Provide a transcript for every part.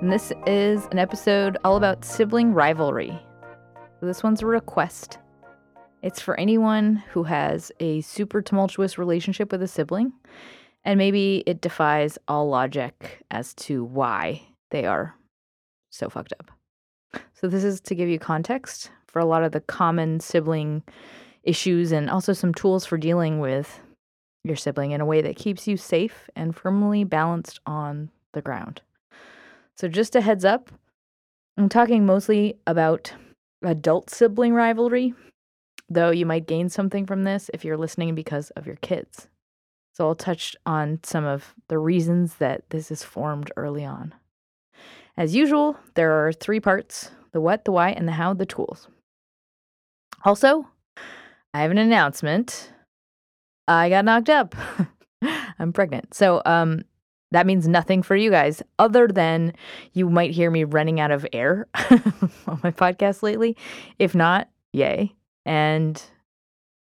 and this is an episode all about sibling rivalry. This one's a request. It's for anyone who has a super tumultuous relationship with a sibling, and maybe it defies all logic as to why they are so fucked up. So, this is to give you context for a lot of the common sibling issues and also some tools for dealing with your sibling in a way that keeps you safe and firmly balanced on the ground. So, just a heads up, I'm talking mostly about adult sibling rivalry, though you might gain something from this if you're listening because of your kids. So, I'll touch on some of the reasons that this is formed early on. As usual, there are three parts the what, the why, and the how, the tools. Also, I have an announcement. I got knocked up. I'm pregnant. So, um, that means nothing for you guys other than you might hear me running out of air on my podcast lately. If not, yay. And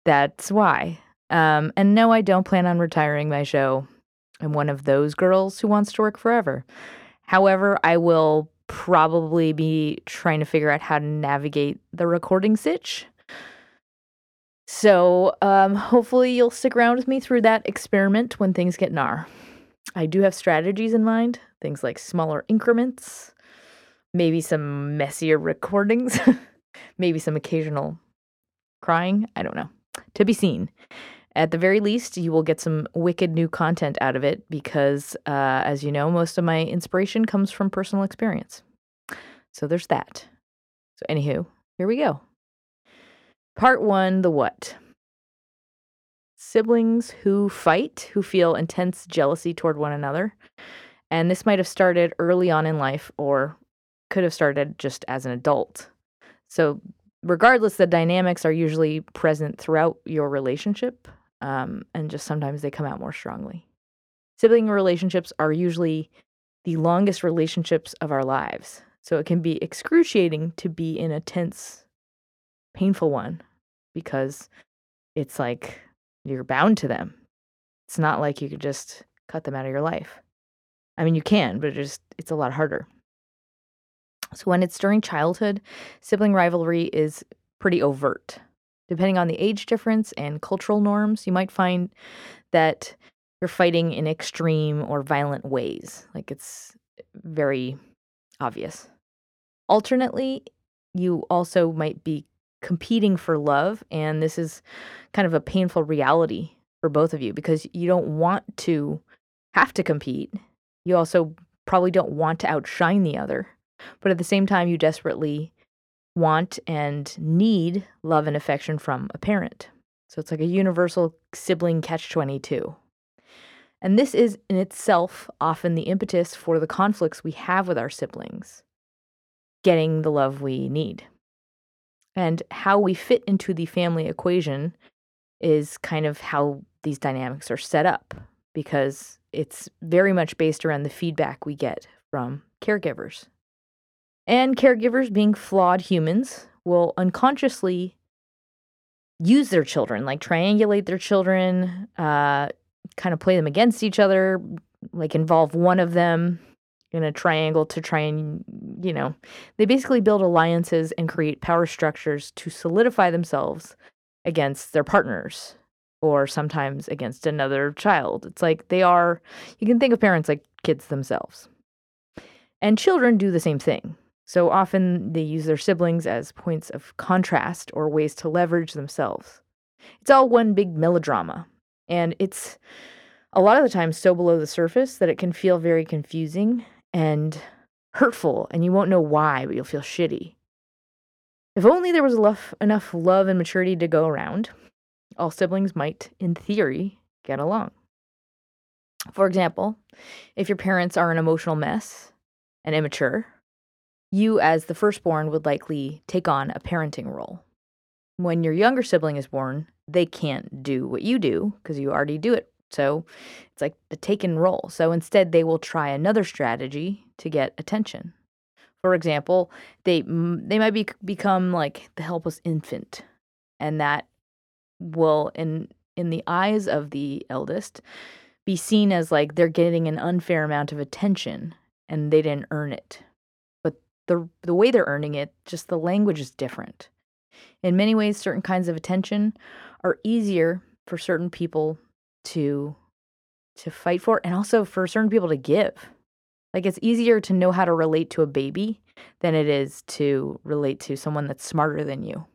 that's why. Um, and no, I don't plan on retiring my show. I'm one of those girls who wants to work forever. However, I will probably be trying to figure out how to navigate the recording sitch so um, hopefully you'll stick around with me through that experiment when things get gnar. I do have strategies in mind, things like smaller increments, maybe some messier recordings, maybe some occasional crying. I don't know. To be seen. At the very least, you will get some wicked new content out of it because, uh, as you know, most of my inspiration comes from personal experience. So there's that. So, anywho, here we go. Part one The What. Siblings who fight, who feel intense jealousy toward one another. And this might have started early on in life or could have started just as an adult. So, regardless, the dynamics are usually present throughout your relationship, um, and just sometimes they come out more strongly. Sibling relationships are usually the longest relationships of our lives. So, it can be excruciating to be in a tense painful one because it's like you're bound to them. It's not like you could just cut them out of your life. I mean, you can, but it just it's a lot harder. So when it's during childhood, sibling rivalry is pretty overt. Depending on the age difference and cultural norms, you might find that you're fighting in extreme or violent ways. Like it's very obvious. Alternately, you also might be competing for love. And this is kind of a painful reality for both of you because you don't want to have to compete. You also probably don't want to outshine the other. But at the same time, you desperately want and need love and affection from a parent. So it's like a universal sibling catch 22. And this is in itself often the impetus for the conflicts we have with our siblings getting the love we need. And how we fit into the family equation is kind of how these dynamics are set up because it's very much based around the feedback we get from caregivers. And caregivers, being flawed humans, will unconsciously use their children, like triangulate their children, uh, kind of play them against each other, like involve one of them in a triangle to try and, you know, they basically build alliances and create power structures to solidify themselves against their partners or sometimes against another child. It's like they are, you can think of parents like kids themselves. And children do the same thing. So often they use their siblings as points of contrast or ways to leverage themselves. It's all one big melodrama. And it's a lot of the time so below the surface that it can feel very confusing and hurtful, and you won't know why, but you'll feel shitty. If only there was enough, love and maturity to go around, all siblings might, in theory, get along. For example, if your parents are an emotional mess and immature, you, as the firstborn, would likely take on a parenting role. When your younger sibling is born, they can't do what you do because you already do it. So it's like the taken role. So instead, they will try another strategy to get attention. For example, they they might be become like the helpless infant, and that will in in the eyes of the eldest be seen as like they're getting an unfair amount of attention and they didn't earn it. But the the way they're earning it, just the language is different. In many ways, certain kinds of attention are easier for certain people to to fight for and also for certain people to give. Like it's easier to know how to relate to a baby than it is to relate to someone that's smarter than you.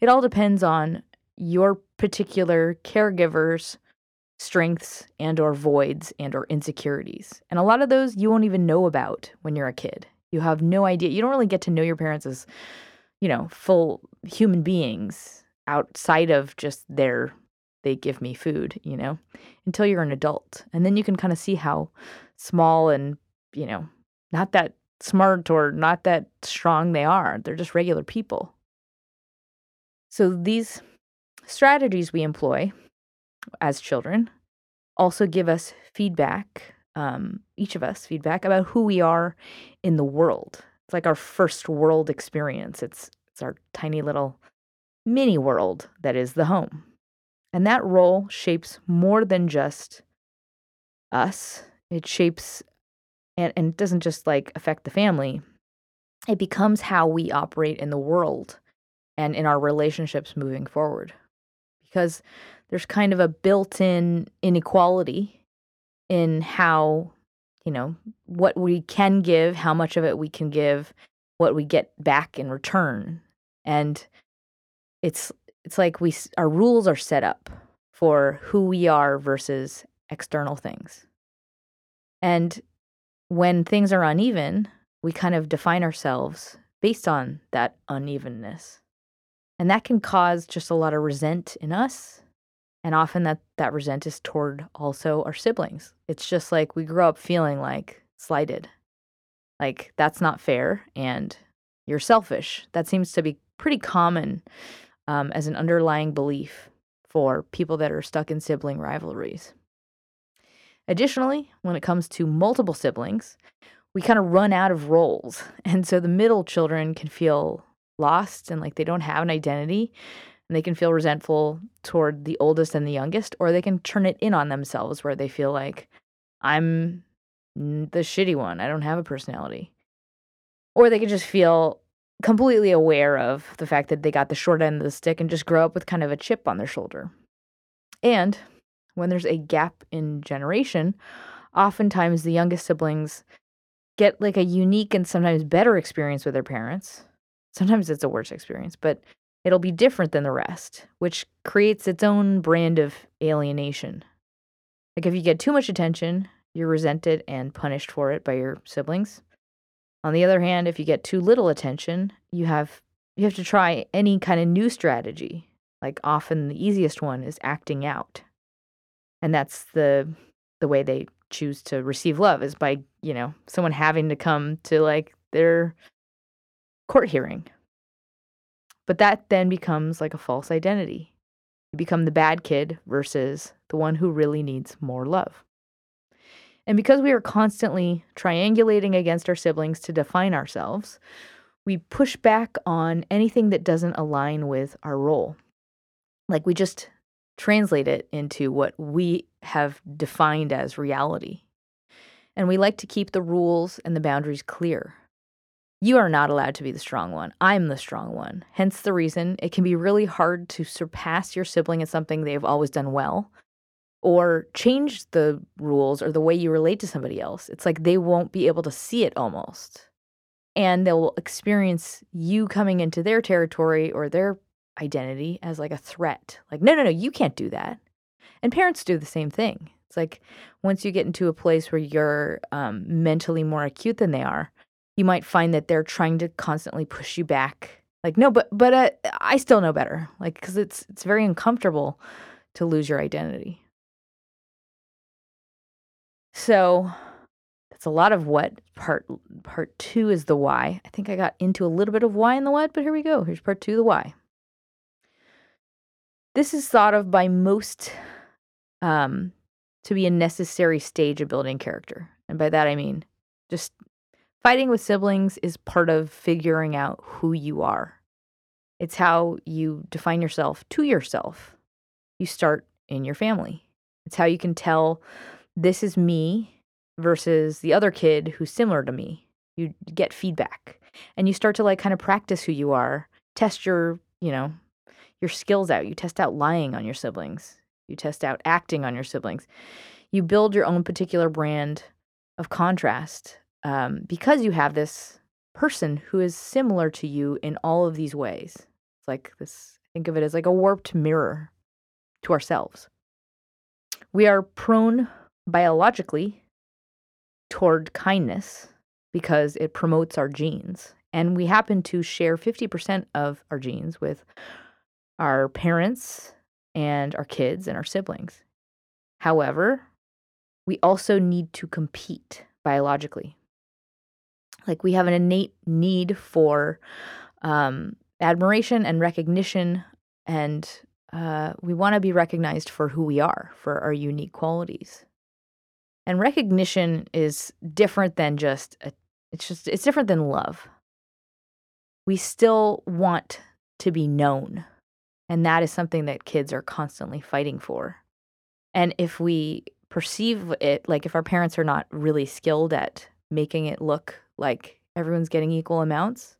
It all depends on your particular caregiver's strengths and or voids and or insecurities. And a lot of those you won't even know about when you're a kid. You have no idea. You don't really get to know your parents as, you know, full human beings outside of just their they give me food, you know, until you're an adult. And then you can kind of see how small and, you know, not that smart or not that strong they are. They're just regular people. So these strategies we employ as children also give us feedback, um, each of us feedback about who we are in the world. It's like our first world experience. It's it's our tiny little mini world that is the home. And that role shapes more than just us. It shapes and, and doesn't just like affect the family. It becomes how we operate in the world and in our relationships moving forward. Because there's kind of a built-in inequality in how, you know, what we can give, how much of it we can give, what we get back in return. And it's it's like we our rules are set up for who we are versus external things. And when things are uneven, we kind of define ourselves based on that unevenness. And that can cause just a lot of resent in us. And often that, that resent is toward also our siblings. It's just like we grow up feeling like slighted. Like that's not fair and you're selfish. That seems to be pretty common um, as an underlying belief for people that are stuck in sibling rivalries. Additionally, when it comes to multiple siblings, we kind of run out of roles. And so the middle children can feel lost and like they don't have an identity and they can feel resentful toward the oldest and the youngest, or they can turn it in on themselves where they feel like, I'm the shitty one. I don't have a personality. Or they could just feel completely aware of the fact that they got the short end of the stick and just grow up with kind of a chip on their shoulder. And when there's a gap in generation, oftentimes the youngest siblings get like a unique and sometimes better experience with their parents. Sometimes it's a worse experience, but it'll be different than the rest, which creates its own brand of alienation. Like if you get too much attention, you're resented and punished for it by your siblings. On the other hand, if you get too little attention, you have you have to try any kind of new strategy. Like often the easiest one is acting out. And that's the the way they choose to receive love is by, you know, someone having to come to like their court hearing. But that then becomes like a false identity. You become the bad kid versus the one who really needs more love. And because we are constantly triangulating against our siblings to define ourselves, we push back on anything that doesn't align with our role. Like we just translate it into what we have defined as reality. And we like to keep the rules and the boundaries clear. You are not allowed to be the strong one. I'm the strong one. Hence the reason it can be really hard to surpass your sibling in something they've always done well or change the rules or the way you relate to somebody else. It's like they won't be able to see it almost. and they'll experience you coming into their territory or their identity as like a threat. Like, no, no, no, you can't do that. And parents do the same thing. It's like once you get into a place where you're um, mentally more acute than they are, you might find that they're trying to constantly push you back. Like, no, but but uh, I still know better. Like, because it's it's very uncomfortable to lose your identity. So that's a lot of what. Part part two is the why. I think I got into a little bit of why and the what, but here we go. Here's part two, the why. This is thought of by most um, to be a necessary stage of building character. And by that I mean just fighting with siblings is part of figuring out who you are. It's how you define yourself to yourself. You start in your family. It's how you can tell this is me versus the other kid who's similar to me. You get feedback and you start to like kind of practice who you are, test your, you know, your skills out. You test out lying on your siblings. You test out acting on your siblings. You build your own particular brand of contrast um, because you have this person who is similar to you in all of these ways. It's like this, think of it as like a warped mirror to ourselves. We are prone biologically toward kindness because it promotes our genes. And we happen to share 50% of our genes with our parents and our kids and our siblings. However, we also need to compete biologically. Like we have an innate need for um, admiration and recognition, and uh, we want to be recognized for who we are, for our unique qualities. And recognition is different than just a, it's just it's different than love. We still want to be known. And that is something that kids are constantly fighting for. And if we perceive it like if our parents are not really skilled at making it look like everyone's getting equal amounts,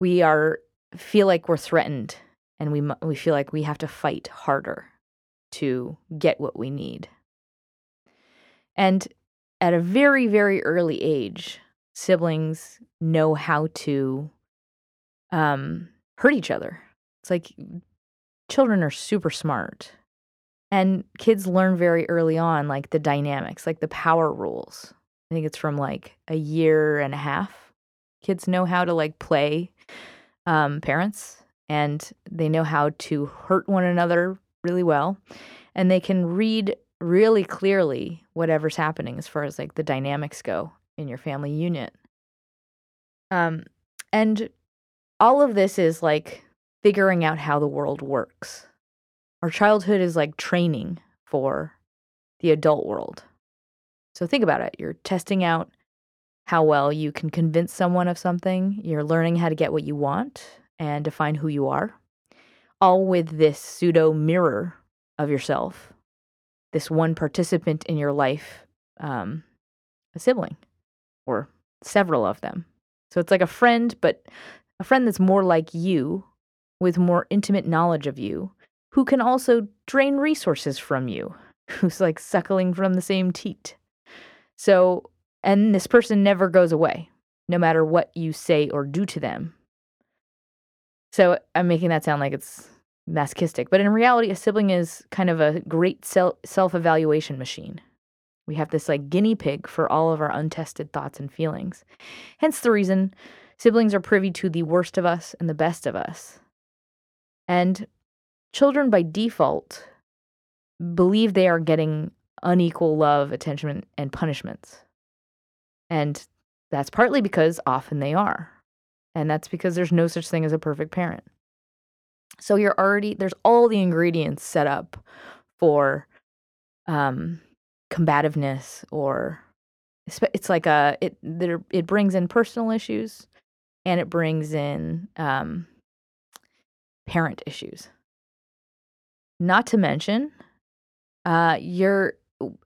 we are feel like we're threatened and we we feel like we have to fight harder to get what we need. And at a very very early age, siblings know how to um, hurt each other it's like children are super smart. And kids learn very early on like the dynamics, like the power rules. I think it's from like a year and a half. Kids know how to like play um, parents and they know how to hurt one another really well. And they can read really clearly whatever's happening as far as like the dynamics go in your family unit. Um, and all of this is like figuring out how the world works. Our childhood is like training for the adult world. So think about it. You're testing out how well you can convince someone of something, you're learning how to get what you want and define who you are, all with this pseudo mirror of yourself, this one participant in your life, um, a sibling or several of them. So it's like a friend, but a friend that's more like you with more intimate knowledge of you, who can also drain resources from you, who's like suckling from the same teat. So, and this person never goes away, no matter what you say or do to them. So, I'm making that sound like it's masochistic, but in reality, a sibling is kind of a great self evaluation machine. We have this like guinea pig for all of our untested thoughts and feelings. Hence the reason siblings are privy to the worst of us and the best of us. And children by default believe they are getting unequal love, attention, and punishments. And that's partly because often they are. And that's because there's no such thing as a perfect parent. So you're already, there's all the ingredients set up for um, combativeness or it's like a, it, there, it brings in personal issues and it brings in um, parent issues. Not to mention, uh, you're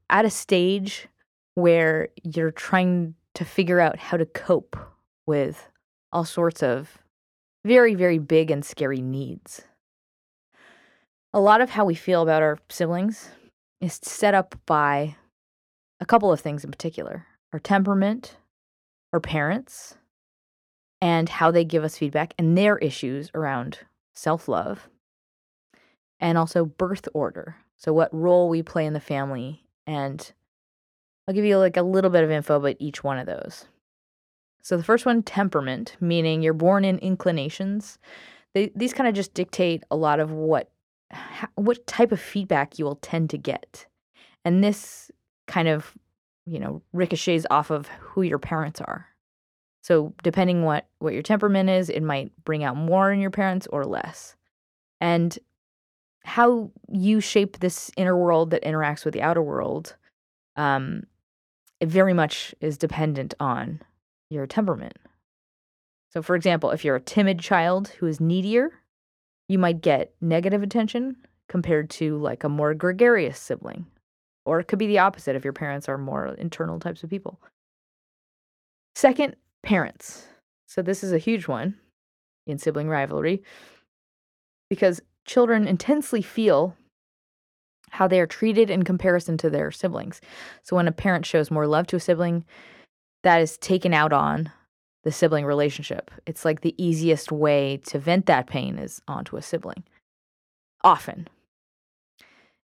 at a stage where you're trying to figure out how to cope with all sorts of very, very big and scary needs. A lot of how we feel about our siblings is set up by a couple of things in particular our temperament, our parents, and how they give us feedback and their issues around self love, and also birth order. So, what role we play in the family. And I'll give you like a little bit of info about each one of those. So, the first one, temperament, meaning you're born in inclinations. They, these kind of just dictate a lot of what what type of feedback you will tend to get. And this kind of, you know, ricochets off of who your parents are. So depending what what your temperament is, it might bring out more in your parents or less. And how you shape this inner world that interacts with the outer world, um, it very much is dependent on your temperament. So, for example, if you're a timid child who is needier, you might get negative attention compared to like a more gregarious sibling. Or it could be the opposite if your parents are more internal types of people. Second, parents. So, this is a huge one in sibling rivalry because children intensely feel how they are treated in comparison to their siblings. So, when a parent shows more love to a sibling, that is taken out on the sibling relationship. It's like the easiest way to vent that pain is onto a sibling. Often.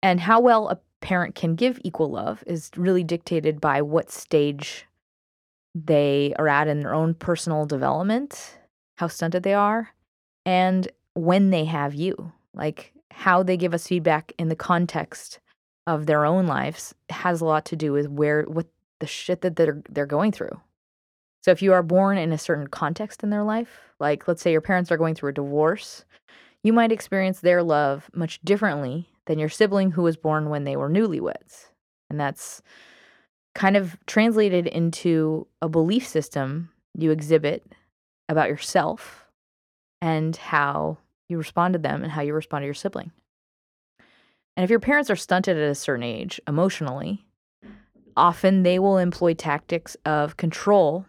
And how well a parent can give equal love is really dictated by what stage they are at in their own personal development, how stunted they are, and when they have you. Like how they give us feedback in the context of their own lives has a lot to do with where what the shit that they're they're going through. So if you are born in a certain context in their life, like let's say your parents are going through a divorce, you might experience their love much differently than your sibling who was born when they were newlyweds. And that's kind of translated into a belief system you exhibit about yourself and how you respond to them and how you respond to your sibling. And if your parents are stunted at a certain age emotionally, often they will employ tactics of control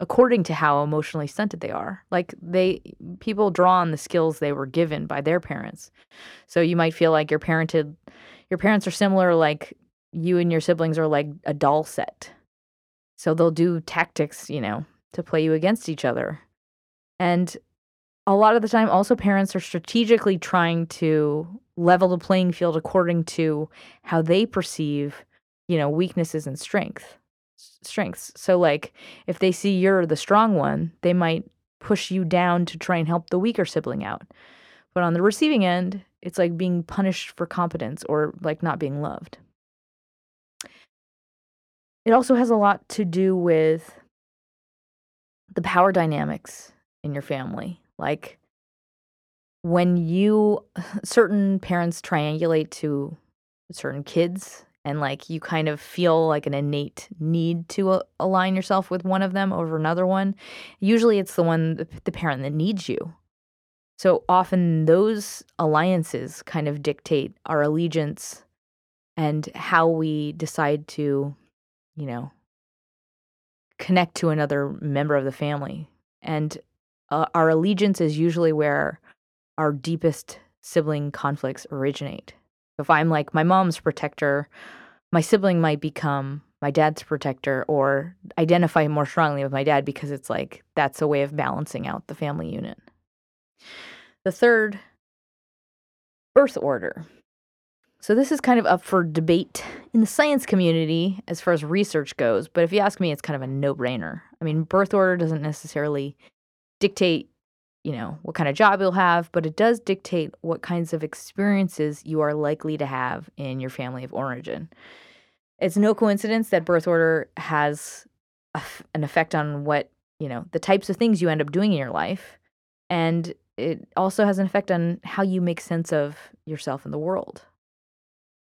according to how emotionally stunted they are. Like they people draw on the skills they were given by their parents. So you might feel like your parented your parents are similar like you and your siblings are like a doll set. So they'll do tactics, you know, to play you against each other. And a lot of the time also parents are strategically trying to level the playing field according to how they perceive, you know, weaknesses and strength strengths. So like if they see you're the strong one, they might push you down to try and help the weaker sibling out. But on the receiving end, it's like being punished for competence or like not being loved. It also has a lot to do with the power dynamics in your family. Like when you certain parents triangulate to certain kids and like you kind of feel like an innate need to uh, align yourself with one of them over another one usually it's the one the parent that needs you. So often those alliances kind of dictate our allegiance and how we decide to you know connect to another member of the family. And uh, our allegiance is usually where our deepest sibling conflicts originate if I'm like my mom's protector, my sibling might become my dad's protector or identify more strongly with my dad because it's like that's a way of balancing out the family unit. The third, birth order. So this is kind of up for debate in the science community as far as research goes, but if you ask me, it's kind of a no-brainer. I mean, birth order doesn't necessarily dictate you know, what kind of job you'll have, but it does dictate what kinds of experiences you are likely to have in your family of origin. It's no coincidence that birth order has an effect on what, you know, the types of things you end up doing in your life. And it also has an effect on how you make sense of yourself in the world.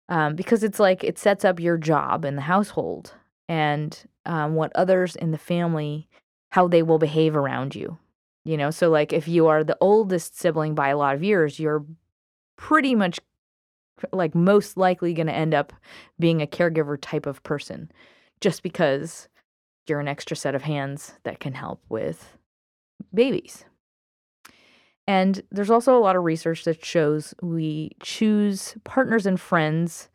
Um, because it's like it sets up your job in the household and um, what others in the family, how they will behave around you you know, so like if you are the oldest sibling by a lot of years, you're pretty much like most likely going to end up being a caregiver type of person just because you're an extra set of hands that can help with babies. And there's also a lot of research that shows we choose partners and friends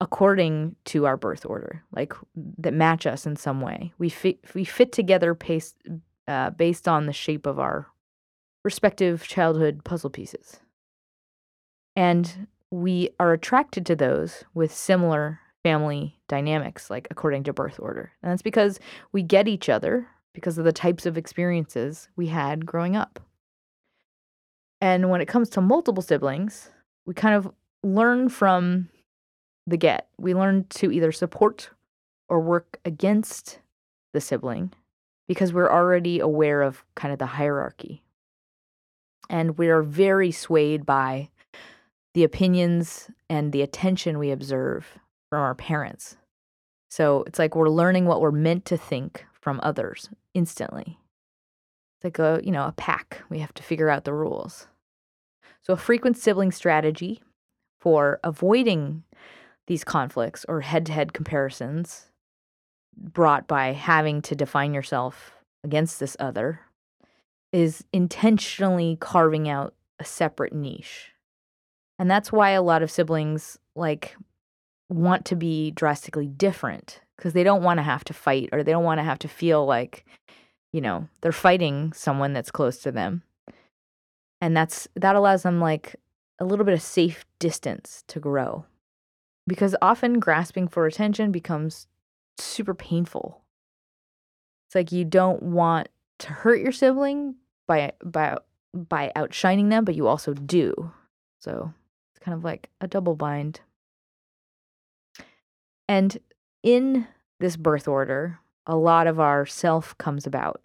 according to our birth order, like that match us in some way. We fit we fit together based uh, based on the shape of our respective childhood puzzle pieces. And we are attracted to those with similar family dynamics, like according to birth order. And that's because we get each other because of the types of experiences we had growing up. And when it comes to multiple siblings, we kind of learn from the get. We learn to either support or work against the sibling because we're already aware of kind of the hierarchy. And we are very swayed by the opinions and the attention we observe from our parents. So it's like we're learning what we're meant to think from others instantly. It's like a, you know, a pack. We have to figure out the rules. So a frequent sibling strategy for avoiding these conflicts or head-to-head comparisons brought by having to define yourself against this other is intentionally carving out a separate niche. And that's why a lot of siblings like want to be drastically different because they don't want to have to fight or they don't want to have to feel like you know they're fighting someone that's close to them and that's that allows them like a little bit of safe distance to grow because often grasping for attention becomes super painful it's like you don't want to hurt your sibling by by by outshining them but you also do so it's kind of like a double bind and in this birth order, a lot of our self comes about.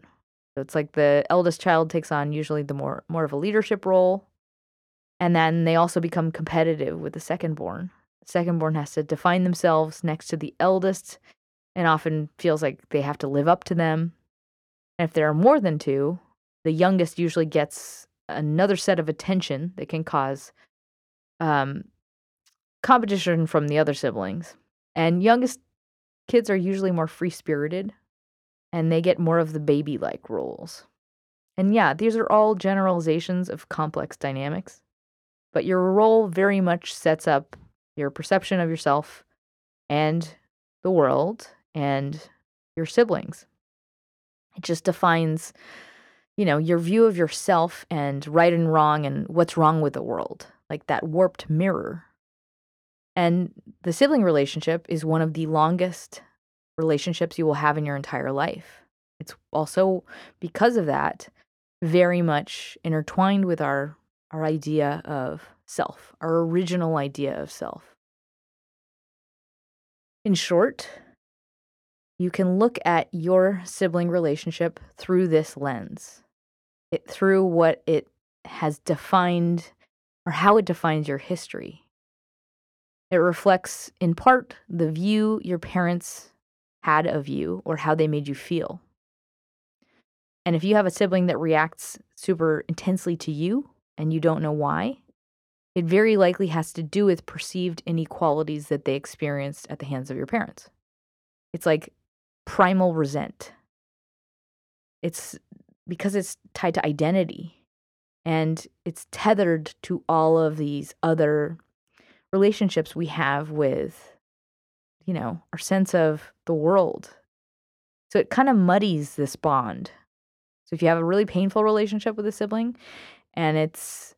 So it's like the eldest child takes on usually the more more of a leadership role. And then they also become competitive with the second born. Second born has to define themselves next to the eldest and often feels like they have to live up to them. And if there are more than two, the youngest usually gets another set of attention that can cause um, competition from the other siblings. And youngest kids are usually more free spirited and they get more of the baby like roles. And yeah, these are all generalizations of complex dynamics, but your role very much sets up your perception of yourself and the world and your siblings. It just defines, you know, your view of yourself and right and wrong and what's wrong with the world, like that warped mirror and the sibling relationship is one of the longest relationships you will have in your entire life. It's also because of that very much intertwined with our our idea of self, our original idea of self. In short, you can look at your sibling relationship through this lens. It through what it has defined or how it defines your history it reflects, in part, the view your parents had of you or how they made you feel. And if you have a sibling that reacts super intensely to you and you don't know why, it very likely has to do with perceived inequalities that they experienced at the hands of your parents. It's like primal resent. It's because it's tied to identity and it's tethered to all of these other relationships we have with, you know, our sense of the world. So it kind of muddies this bond. So if you have a really painful relationship with a sibling and it's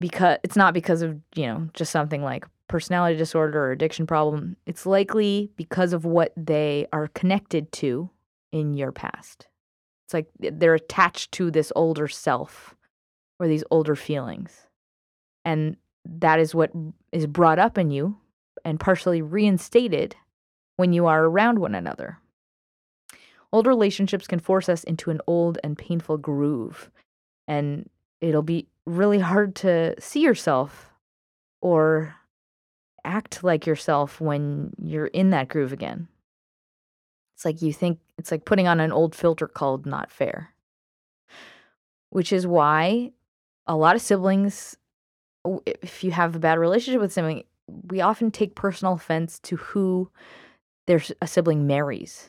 because it's not because of, you know, just something like personality disorder or addiction problem, it's likely because of what they are connected to in your past. It's like they're attached to this older self or these older feelings. And that is what is brought up in you and partially reinstated when you are around one another. Old relationships can force us into an old and painful groove, and it'll be really hard to see yourself or act like yourself when you're in that groove again. It's like you think it's like putting on an old filter called not fair. Which is why a lot of siblings if you have a bad relationship with someone, we often take personal offense to who their a sibling marries.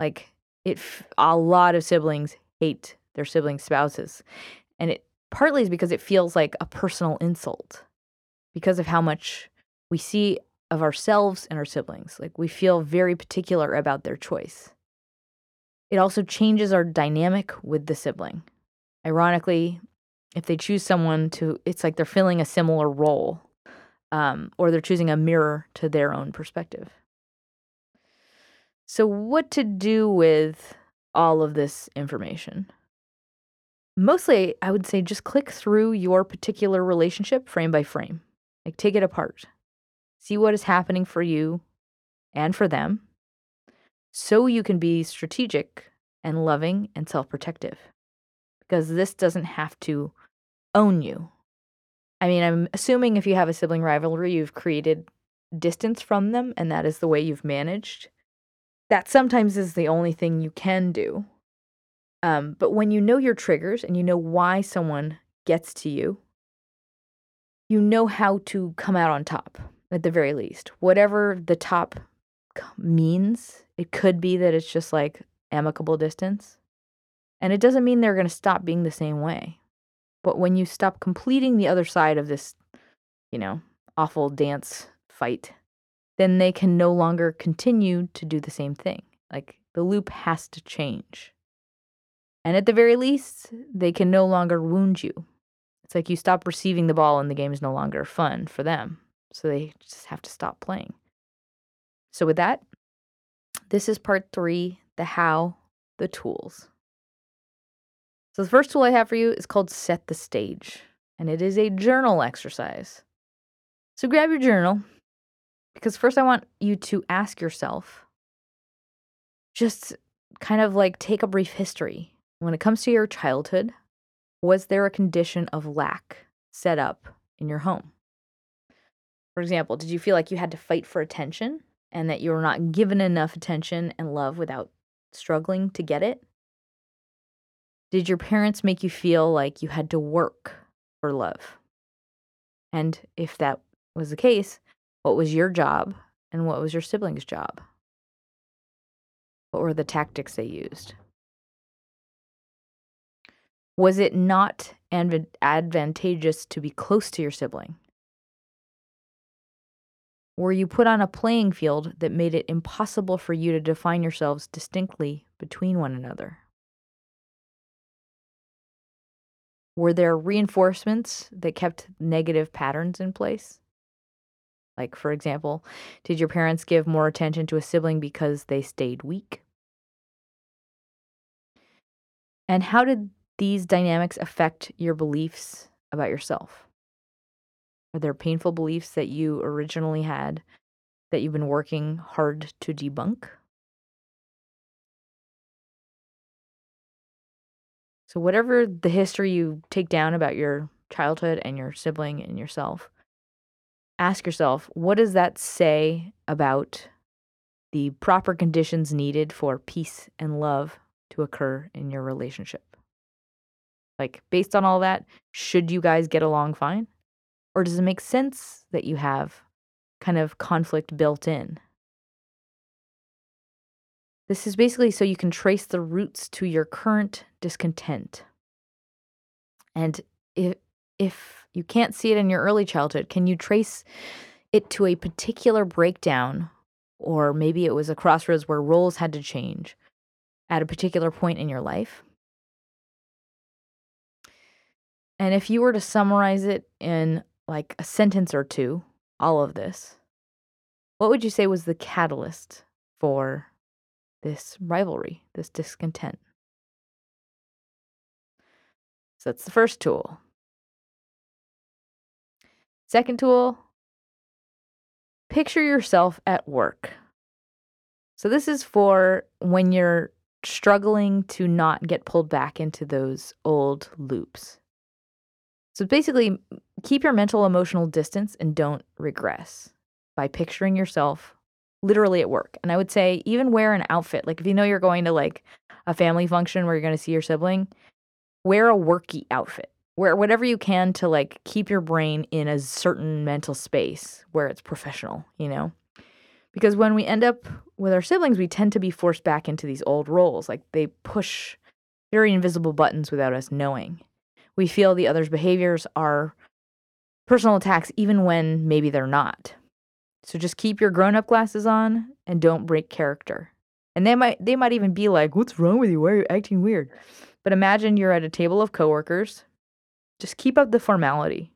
Like it, a lot of siblings hate their sibling spouses, and it partly is because it feels like a personal insult because of how much we see of ourselves and our siblings. Like we feel very particular about their choice. It also changes our dynamic with the sibling. Ironically, if they choose someone to, it's like they're filling a similar role um, or they're choosing a mirror to their own perspective. So, what to do with all of this information? Mostly, I would say just click through your particular relationship frame by frame. Like, take it apart. See what is happening for you and for them so you can be strategic and loving and self protective. Because this doesn't have to own you. I mean, I'm assuming if you have a sibling rivalry, you've created distance from them and that is the way you've managed. That sometimes is the only thing you can do. Um, but when you know your triggers and you know why someone gets to you, you know how to come out on top at the very least. Whatever the top means, it could be that it's just like amicable distance. And it doesn't mean they're going to stop being the same way. But when you stop completing the other side of this, you know, awful dance fight, then they can no longer continue to do the same thing. Like the loop has to change. And at the very least, they can no longer wound you. It's like you stop receiving the ball and the game is no longer fun for them. So they just have to stop playing. So, with that, this is part three the how, the tools. So, the first tool I have for you is called Set the Stage, and it is a journal exercise. So, grab your journal because first I want you to ask yourself just kind of like take a brief history. When it comes to your childhood, was there a condition of lack set up in your home? For example, did you feel like you had to fight for attention and that you were not given enough attention and love without struggling to get it? Did your parents make you feel like you had to work for love? And if that was the case, what was your job and what was your sibling's job? What were the tactics they used? Was it not advantageous to be close to your sibling? Were you put on a playing field that made it impossible for you to define yourselves distinctly between one another? Were there reinforcements that kept negative patterns in place? Like, for example, did your parents give more attention to a sibling because they stayed weak? And how did these dynamics affect your beliefs about yourself? Are there painful beliefs that you originally had that you've been working hard to debunk? So, whatever the history you take down about your childhood and your sibling and yourself, ask yourself what does that say about the proper conditions needed for peace and love to occur in your relationship? Like, based on all that, should you guys get along fine? Or does it make sense that you have kind of conflict built in? This is basically so you can trace the roots to your current discontent. And if, if you can't see it in your early childhood, can you trace it to a particular breakdown? Or maybe it was a crossroads where roles had to change at a particular point in your life? And if you were to summarize it in like a sentence or two, all of this, what would you say was the catalyst for this rivalry, this discontent? So that's the first tool. Second tool, picture yourself at work. So this is for when you're struggling to not get pulled back into those old loops. So basically, keep your mental emotional distance and don't regress by picturing yourself literally at work. And I would say even wear an outfit. Like if you know you're going to like a family function where you're going to see your sibling, wear a worky outfit. Wear whatever you can to like keep your brain in a certain mental space where it's professional, you know? Because when we end up with our siblings, we tend to be forced back into these old roles. Like they push very invisible buttons without us knowing we feel the other's behaviors are personal attacks, even when maybe they're not. So just keep your grown up glasses on and don't break character. And they might they might even be like, "What's wrong with you? Why are you acting weird?" But imagine you're at a table of coworkers. Just keep up the formality.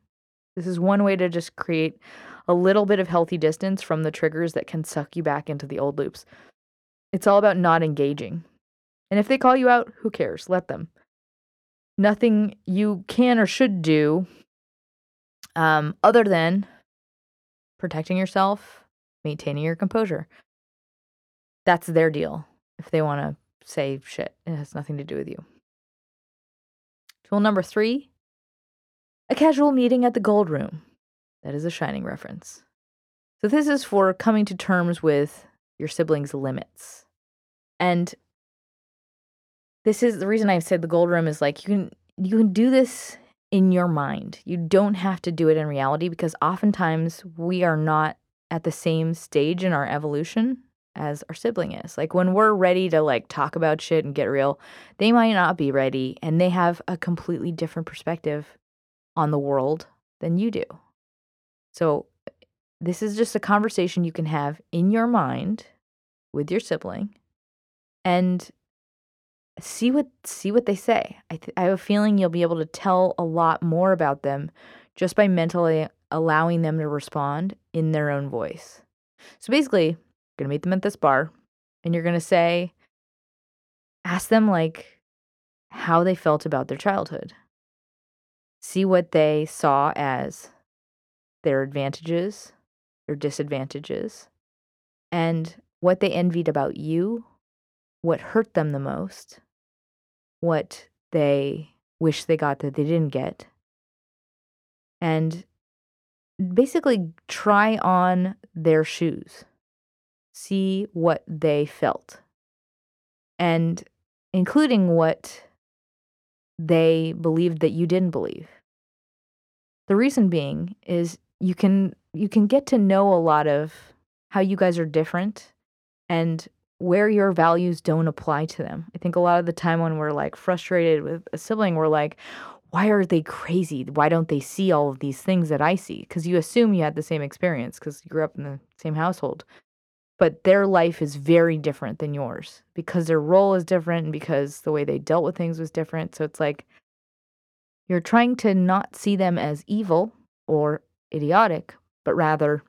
This is one way to just create a little bit of healthy distance from the triggers that can suck you back into the old loops. It's all about not engaging. And if they call you out, who cares? Let them. Nothing you can or should do um, other than protecting yourself, maintaining your composure. That's their deal. If they want to say shit, it has nothing to do with you. Tool number three a casual meeting at the Gold Room. That is a shining reference. So, this is for coming to terms with your siblings' limits. And this is the reason I've said the Gold Room is like you can you can do this in your mind. You don't have to do it in reality because oftentimes we are not at the same stage in our evolution as our sibling is. Like when we're ready to like talk about shit and get real, they might not be ready and they have a completely different perspective on the world than you do. So this is just a conversation you can have in your mind with your sibling and see what see what they say. I, th- I have a feeling you'll be able to tell a lot more about them just by mentally allowing them to respond in their own voice. So basically, you're going to meet them at this bar and you're going to say ask them like how they felt about their childhood. See what they saw as their advantages, their disadvantages, and what they envied about you, what hurt them the most, what they wish they got that they didn't get. And basically try on their shoes, see what they felt, and including what they believed that you didn't believe. The reason being is you can you can get to know a lot of how you guys are different and where your values don't apply to them. I think a lot of the time when we're like frustrated with a sibling, we're like, why are they crazy? Why don't they see all of these things that I see? Because you assume you had the same experience because you grew up in the same household. But their life is very different than yours because their role is different and because the way they dealt with things was different. So it's like you're trying to not see them as evil or idiotic, but rather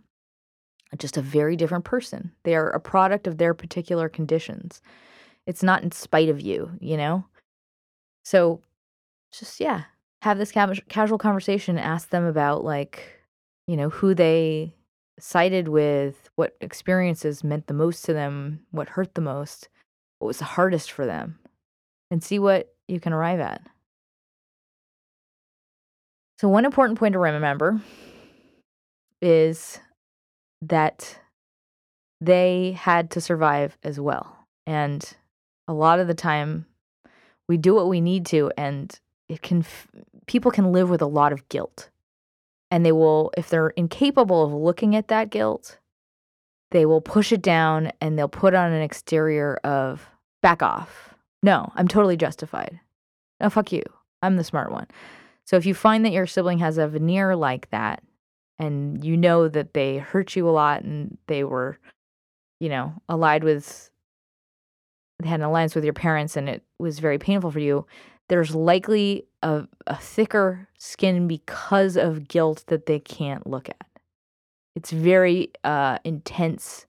just a very different person. They are a product of their particular conditions. It's not in spite of you, you know? So just, yeah, have this casual conversation, ask them about, like, you know, who they sided with, what experiences meant the most to them, what hurt the most, what was the hardest for them, and see what you can arrive at. So, one important point to remember is that they had to survive as well. And a lot of the time, we do what we need to, and it can, people can live with a lot of guilt. And they will, if they're incapable of looking at that guilt, they will push it down and they'll put on an exterior of back off. No, I'm totally justified. No, fuck you. I'm the smart one. So if you find that your sibling has a veneer like that, and you know that they hurt you a lot and they were, you know, allied with, they had an alliance with your parents and it was very painful for you, there's likely a, a thicker skin because of guilt that they can't look at. It's very uh, intense.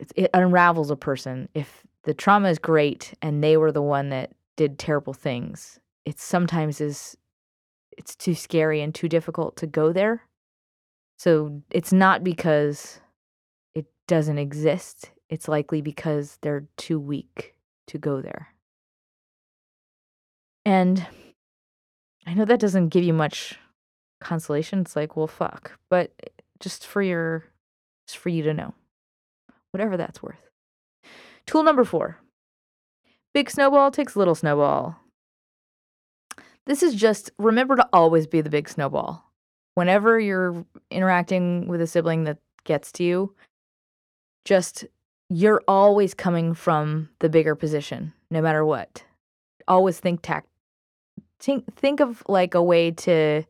It, it unravels a person. If the trauma is great and they were the one that did terrible things, it sometimes is it's too scary and too difficult to go there. So it's not because it doesn't exist. It's likely because they're too weak to go there. And I know that doesn't give you much consolation. It's like, well, fuck. But eh, just for your, just for you to know, whatever that's worth. Tool number four big snowball takes little snowball. This is just remember to always be the big snowball. Whenever you're interacting with a sibling that gets to you, just you're always coming from the bigger position, no matter what. Always think tact. Think think of like a way to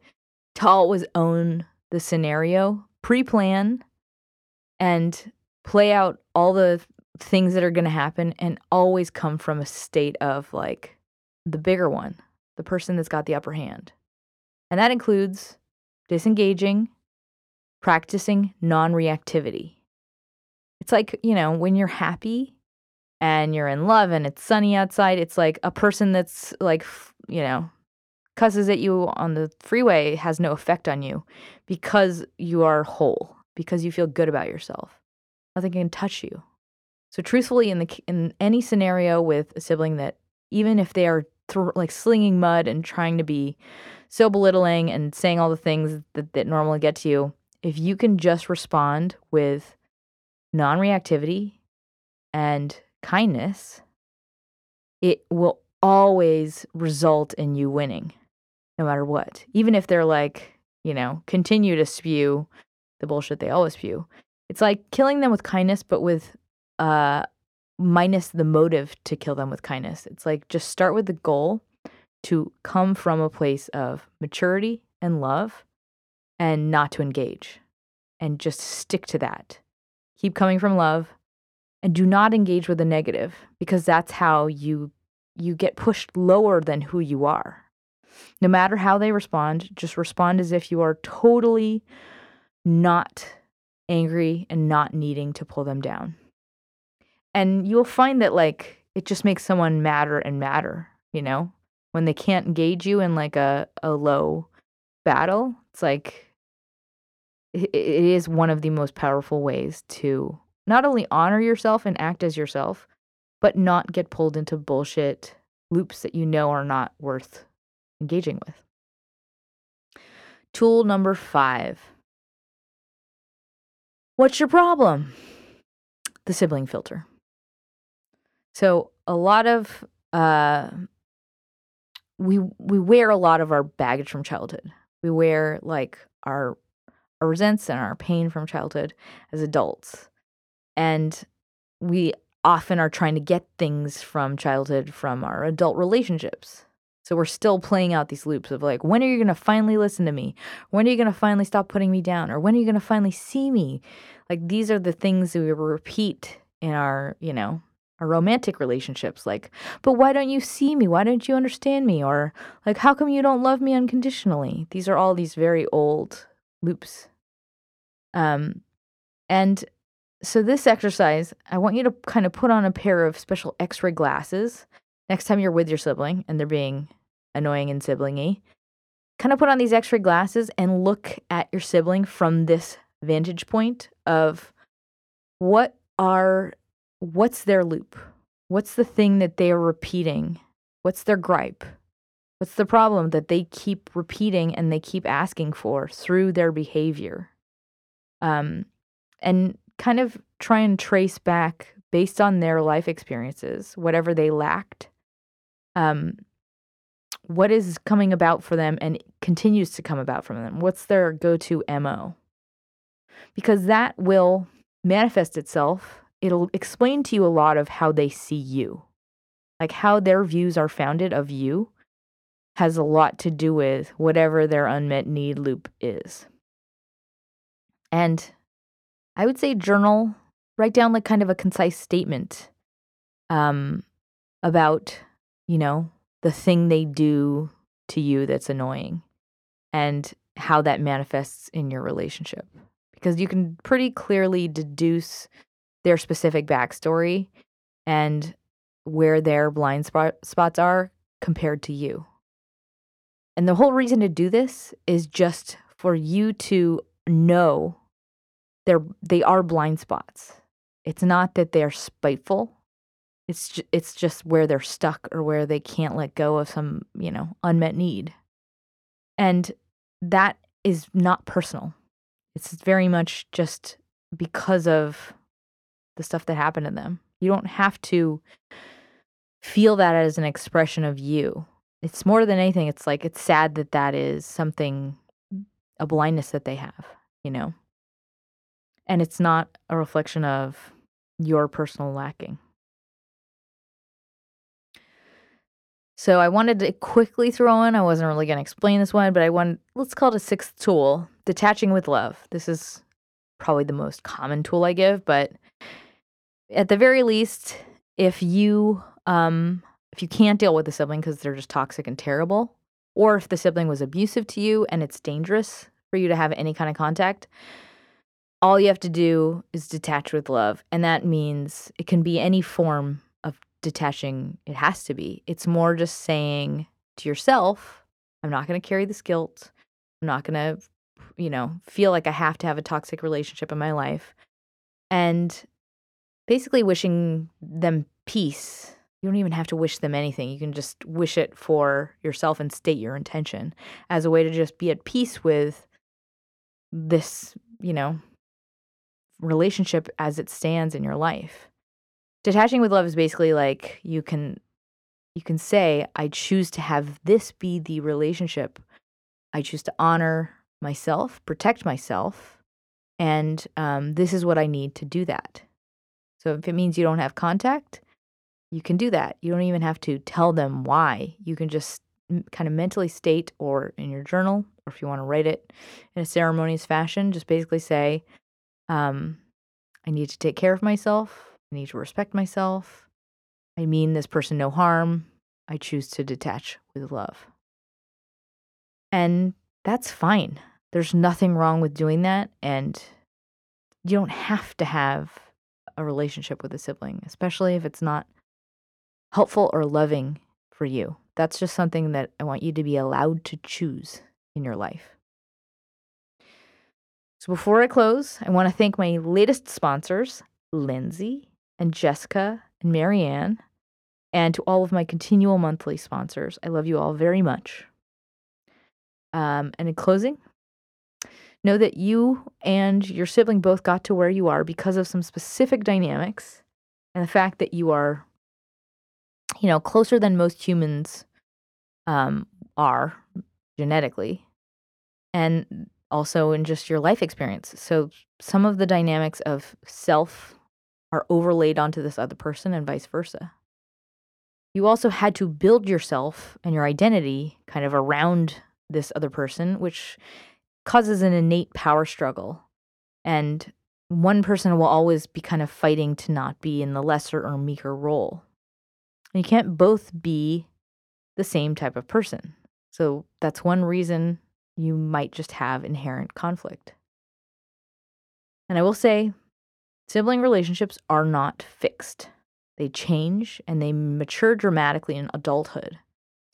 to always own the scenario, pre-plan, and play out all the things that are going to happen and always come from a state of like the bigger one, the person that's got the upper hand. And that includes disengaging, practicing non reactivity. It's like, you know, when you're happy and you're in love and it's sunny outside, it's like a person that's like, you know, cusses at you on the freeway has no effect on you because you are whole, because you feel good about yourself. Nothing can touch you. So truthfully in the in any scenario with a sibling that even if they are th- like slinging mud and trying to be so belittling and saying all the things that, that normally get to you, if you can just respond with non reactivity and kindness, it will always result in you winning, no matter what. Even if they're like, you know, continue to spew the bullshit they always spew. It's like killing them with kindness, but with uh minus the motive to kill them with kindness. It's like just start with the goal to come from a place of maturity and love and not to engage and just stick to that. Keep coming from love and do not engage with the negative because that's how you you get pushed lower than who you are. No matter how they respond, just respond as if you are totally not angry and not needing to pull them down. And you'll find that like it just makes someone madder and madder, you know? When they can't engage you in like a, a low battle, it's like it is one of the most powerful ways to not only honor yourself and act as yourself, but not get pulled into bullshit loops that you know are not worth engaging with. Tool number five. What's your problem? The sibling filter. So a lot of uh, we we wear a lot of our baggage from childhood. We wear like our our resents and our pain from childhood as adults. And we often are trying to get things from childhood from our adult relationships. So we're still playing out these loops of like, when are you going to finally listen to me? When are you going to finally stop putting me down? Or when are you going to finally see me? Like these are the things that we repeat in our, you know, our romantic relationships. Like, but why don't you see me? Why don't you understand me? Or like, how come you don't love me unconditionally? These are all these very old loops. Um, and so this exercise, I want you to kind of put on a pair of special X-ray glasses next time you're with your sibling and they're being annoying and siblingy. Kind of put on these X-ray glasses and look at your sibling from this vantage point of what are what's their loop? What's the thing that they are repeating? What's their gripe? What's the problem that they keep repeating and they keep asking for through their behavior? Um, and kind of try and trace back based on their life experiences, whatever they lacked, um, what is coming about for them and continues to come about from them? What's their go to MO? Because that will manifest itself. It'll explain to you a lot of how they see you, like how their views are founded of you has a lot to do with whatever their unmet need loop is. And I would say journal, write down like kind of a concise statement um, about, you know, the thing they do to you that's annoying and how that manifests in your relationship. Because you can pretty clearly deduce their specific backstory and where their blind spot, spots are compared to you. And the whole reason to do this is just for you to know they're they are blind spots. It's not that they're spiteful. It's ju- it's just where they're stuck or where they can't let go of some, you know, unmet need. And that is not personal. It's very much just because of the stuff that happened to them. You don't have to feel that as an expression of you. It's more than anything it's like it's sad that that is something a blindness that they have you know? And it's not a reflection of your personal lacking. So i wanted to quickly throw in i wasn't really going to explain this one but i want let's call it a sixth tool detaching with love. This is probably the most common tool i give but at the very least, if you um if you can't deal with the sibling because they're just toxic and terrible, or if the sibling was abusive to you and it's dangerous for you to have any kind of contact, all you have to do is detach with love. And that means it can be any form of detaching, it has to be. It's more just saying to yourself, I'm not going to carry this guilt. I'm not going to, you know, feel like I have to have a toxic relationship in my life. And basically wishing them peace. You don't even have to wish them anything. You can just wish it for yourself and state your intention as a way to just be at peace with this, you know, relationship as it stands in your life. Detaching with love is basically like you can you can say I choose to have this be the relationship. I choose to honor myself, protect myself, and um, this is what I need to do that. So if it means you don't have contact, you can do that. You don't even have to tell them why. You can just kind of mentally state or in your journal, or if you want to write it in a ceremonious fashion, just basically say, um, I need to take care of myself. I need to respect myself. I mean this person no harm. I choose to detach with love. And that's fine. There's nothing wrong with doing that. And you don't have to have a relationship with a sibling, especially if it's not helpful or loving for you. That's just something that I want you to be allowed to choose in your life. So before I close, I want to thank my latest sponsors, Lindsay and Jessica and Marianne, and to all of my continual monthly sponsors. I love you all very much. Um, and in closing, Know that you and your sibling both got to where you are because of some specific dynamics and the fact that you are, you know, closer than most humans um, are genetically and also in just your life experience. So some of the dynamics of self are overlaid onto this other person and vice versa. You also had to build yourself and your identity kind of around this other person, which causes an innate power struggle. And one person will always be kind of fighting to not be in the lesser or meeker role. And you can't both be the same type of person. So that's one reason you might just have inherent conflict. And I will say, sibling relationships are not fixed. They change and they mature dramatically in adulthood.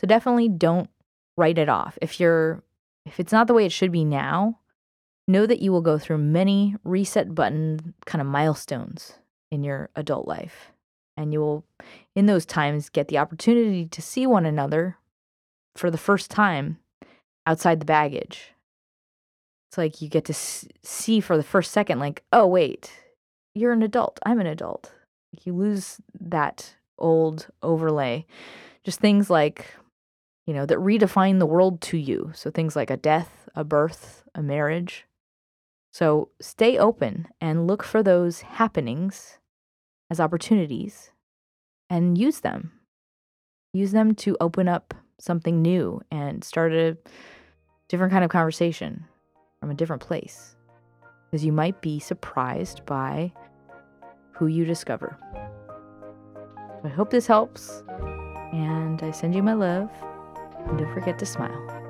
So definitely don't write it off. If you're if it's not the way it should be now, know that you will go through many reset button kind of milestones in your adult life. And you will, in those times, get the opportunity to see one another for the first time outside the baggage. It's like you get to see for the first second, like, oh, wait, you're an adult. I'm an adult. You lose that old overlay. Just things like you know, that redefine the world to you. So things like a death, a birth, a marriage. So stay open and look for those happenings as opportunities and use them. Use them to open up something new and start a different kind of conversation from a different place. Because you might be surprised by who you discover. I hope this helps, and I send you my love and don't forget to smile.